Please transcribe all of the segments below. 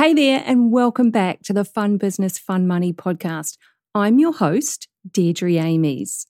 Hey there, and welcome back to the Fun Business, Fun Money podcast. I'm your host, Deirdre Amies.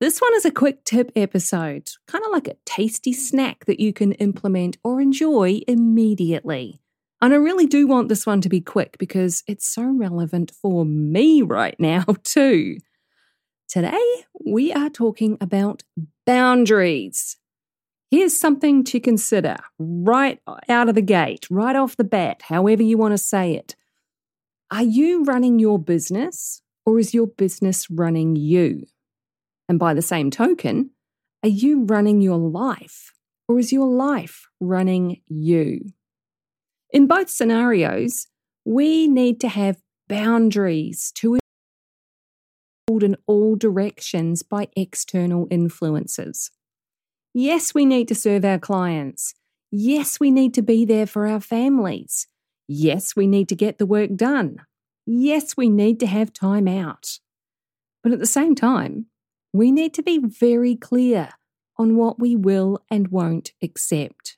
This one is a quick tip episode, kind of like a tasty snack that you can implement or enjoy immediately. And I really do want this one to be quick because it's so relevant for me right now, too. Today, we are talking about boundaries. Here's something to consider right out of the gate, right off the bat, however you want to say it. Are you running your business or is your business running you? And by the same token, are you running your life or is your life running you? In both scenarios, we need to have boundaries to hold in all directions by external influences. Yes, we need to serve our clients. Yes, we need to be there for our families. Yes, we need to get the work done. Yes, we need to have time out. But at the same time, we need to be very clear on what we will and won't accept.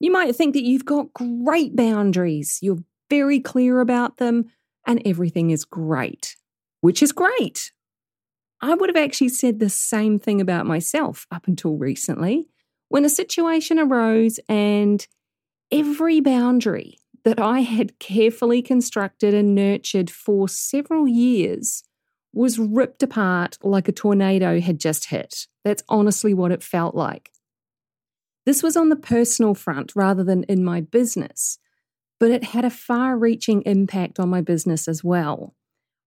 You might think that you've got great boundaries, you're very clear about them, and everything is great, which is great. I would have actually said the same thing about myself up until recently when a situation arose and every boundary that I had carefully constructed and nurtured for several years was ripped apart like a tornado had just hit. That's honestly what it felt like. This was on the personal front rather than in my business, but it had a far reaching impact on my business as well.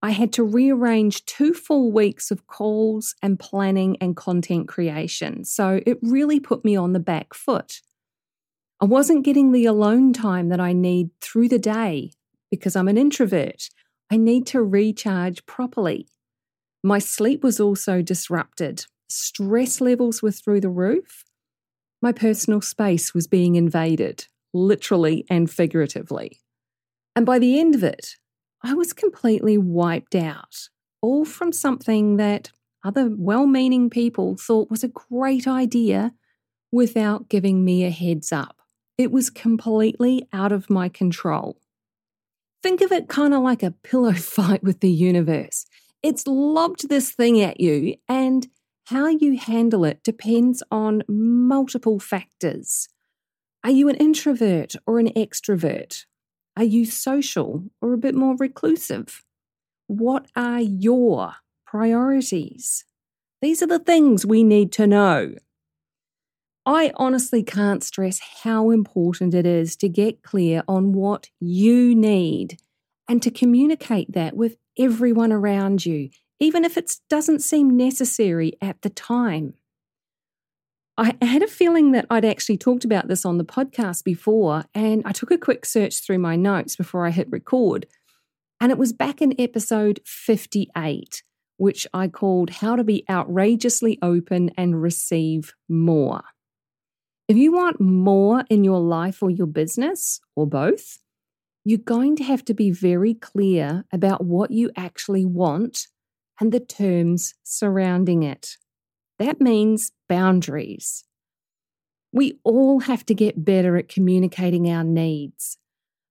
I had to rearrange two full weeks of calls and planning and content creation. So it really put me on the back foot. I wasn't getting the alone time that I need through the day because I'm an introvert. I need to recharge properly. My sleep was also disrupted. Stress levels were through the roof. My personal space was being invaded, literally and figuratively. And by the end of it, I was completely wiped out, all from something that other well meaning people thought was a great idea without giving me a heads up. It was completely out of my control. Think of it kind of like a pillow fight with the universe. It's lobbed this thing at you, and how you handle it depends on multiple factors. Are you an introvert or an extrovert? Are you social or a bit more reclusive? What are your priorities? These are the things we need to know. I honestly can't stress how important it is to get clear on what you need and to communicate that with everyone around you, even if it doesn't seem necessary at the time. I had a feeling that I'd actually talked about this on the podcast before, and I took a quick search through my notes before I hit record. And it was back in episode 58, which I called How to Be Outrageously Open and Receive More. If you want more in your life or your business, or both, you're going to have to be very clear about what you actually want and the terms surrounding it. That means boundaries. We all have to get better at communicating our needs.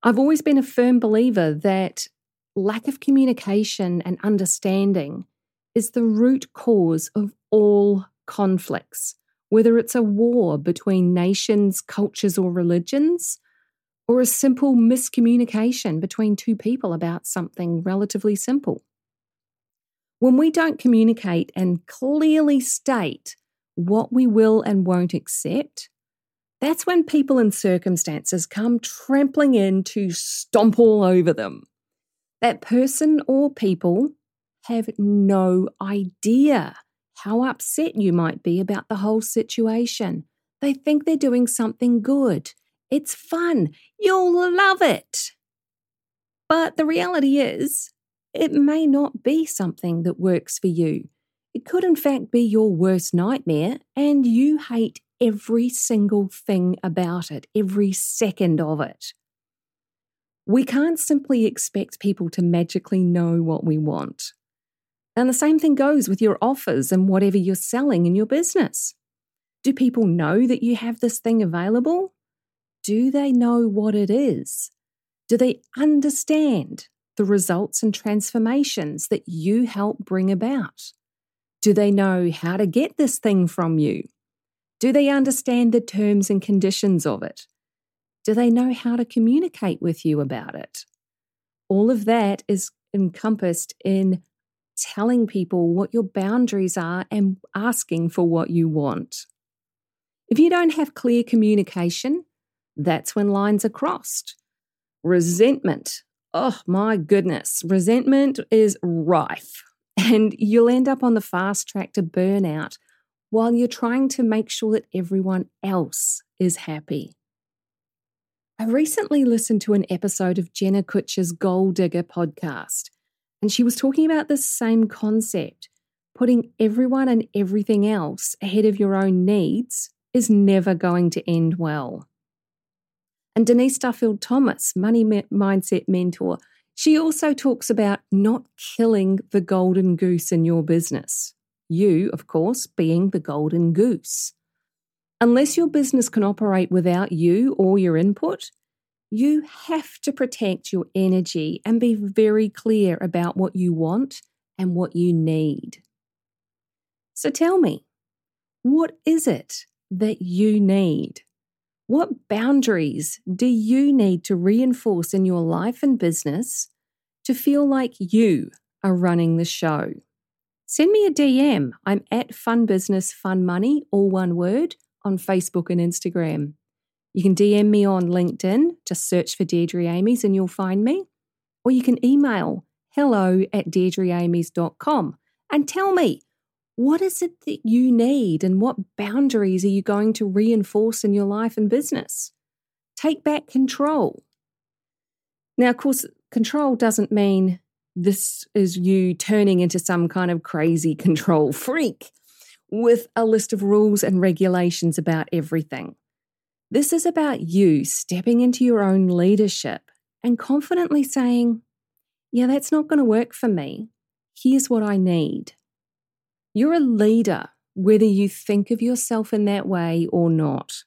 I've always been a firm believer that lack of communication and understanding is the root cause of all conflicts, whether it's a war between nations, cultures, or religions, or a simple miscommunication between two people about something relatively simple. When we don't communicate and clearly state what we will and won't accept, that's when people and circumstances come trampling in to stomp all over them. That person or people have no idea how upset you might be about the whole situation. They think they're doing something good. It's fun. You'll love it. But the reality is, it may not be something that works for you. It could, in fact, be your worst nightmare, and you hate every single thing about it, every second of it. We can't simply expect people to magically know what we want. And the same thing goes with your offers and whatever you're selling in your business. Do people know that you have this thing available? Do they know what it is? Do they understand the results and transformations that you help bring about? Do they know how to get this thing from you? Do they understand the terms and conditions of it? Do they know how to communicate with you about it? All of that is encompassed in telling people what your boundaries are and asking for what you want. If you don't have clear communication, that's when lines are crossed. Resentment. Oh my goodness. Resentment is rife, and you'll end up on the fast track to burnout while you're trying to make sure that everyone else is happy. I recently listened to an episode of Jenna Kutcher's Goal Digger podcast, and she was talking about this same concept. Putting everyone and everything else ahead of your own needs is never going to end well. And Denise Duffield Thomas, money mindset mentor, she also talks about not killing the golden goose in your business. You, of course, being the golden goose. Unless your business can operate without you or your input, you have to protect your energy and be very clear about what you want and what you need. So tell me, what is it that you need? What boundaries do you need to reinforce in your life and business to feel like you are running the show? Send me a DM. I'm at Fun Business Fun Money, all one word, on Facebook and Instagram. You can DM me on LinkedIn, just search for Deirdre Amies and you'll find me. Or you can email hello at deirdreamies.com and tell me what is it that you need and what boundaries are you going to reinforce in your life and business? Take back control. Now, of course, control doesn't mean this is you turning into some kind of crazy control freak with a list of rules and regulations about everything. This is about you stepping into your own leadership and confidently saying, Yeah, that's not going to work for me. Here's what I need. You're a leader, whether you think of yourself in that way or not.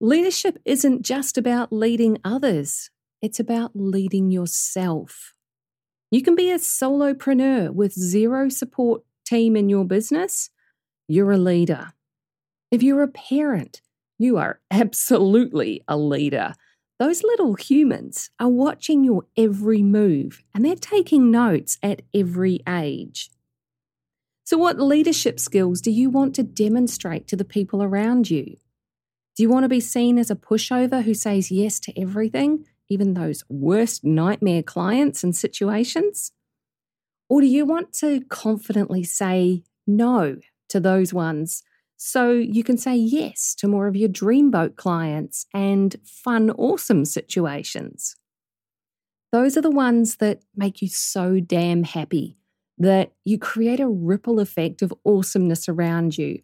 Leadership isn't just about leading others, it's about leading yourself. You can be a solopreneur with zero support team in your business. You're a leader. If you're a parent, you are absolutely a leader. Those little humans are watching your every move and they're taking notes at every age. So, what leadership skills do you want to demonstrate to the people around you? Do you want to be seen as a pushover who says yes to everything? even those worst nightmare clients and situations? Or do you want to confidently say no to those ones so you can say yes to more of your dreamboat clients and fun, awesome situations? Those are the ones that make you so damn happy that you create a ripple effect of awesomeness around you.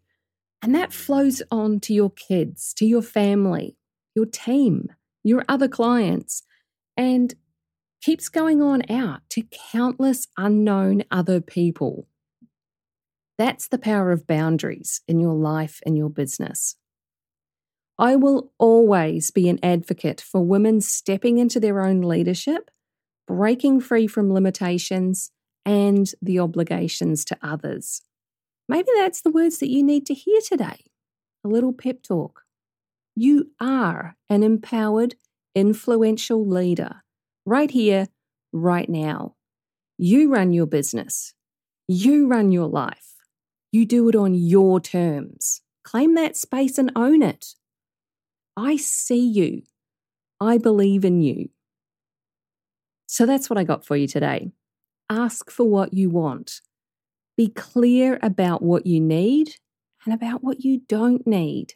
And that flows on to your kids, to your family, your team, your other clients, and keeps going on out to countless unknown other people. That's the power of boundaries in your life and your business. I will always be an advocate for women stepping into their own leadership, breaking free from limitations and the obligations to others. Maybe that's the words that you need to hear today. a little pep talk. You are an empowered, influential leader right here, right now. You run your business. You run your life. You do it on your terms. Claim that space and own it. I see you. I believe in you. So that's what I got for you today. Ask for what you want. Be clear about what you need and about what you don't need.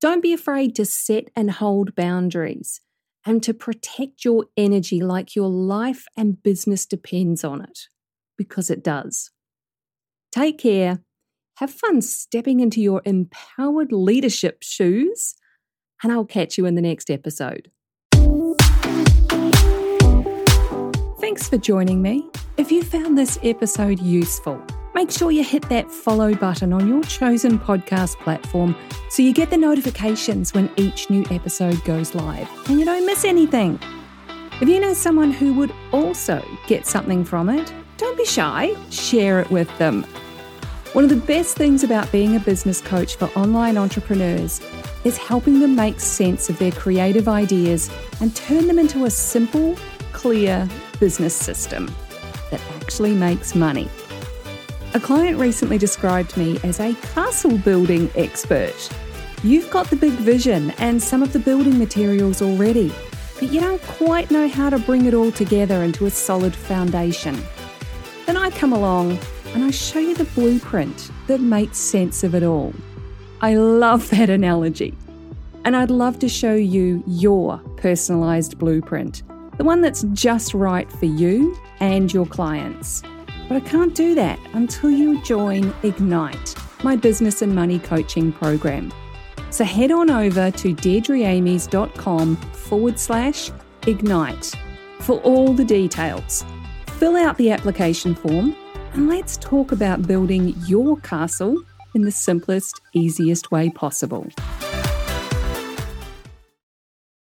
Don't be afraid to set and hold boundaries and to protect your energy like your life and business depends on it, because it does. Take care. Have fun stepping into your empowered leadership shoes, and I'll catch you in the next episode. Thanks for joining me. If you found this episode useful, make sure you hit that follow button on your chosen podcast platform so you get the notifications when each new episode goes live and you don't miss anything. If you know someone who would also get something from it, don't be shy, share it with them. One of the best things about being a business coach for online entrepreneurs is helping them make sense of their creative ideas and turn them into a simple, clear business system that actually makes money. A client recently described me as a castle building expert. You've got the big vision and some of the building materials already, but you don't quite know how to bring it all together into a solid foundation. Then I come along and I show you the blueprint that makes sense of it all. I love that analogy. And I'd love to show you your personalised blueprint, the one that's just right for you and your clients. But I can't do that until you join Ignite, my business and money coaching program. So head on over to deirdreamies.com forward slash ignite for all the details. Fill out the application form and let's talk about building your castle in the simplest, easiest way possible.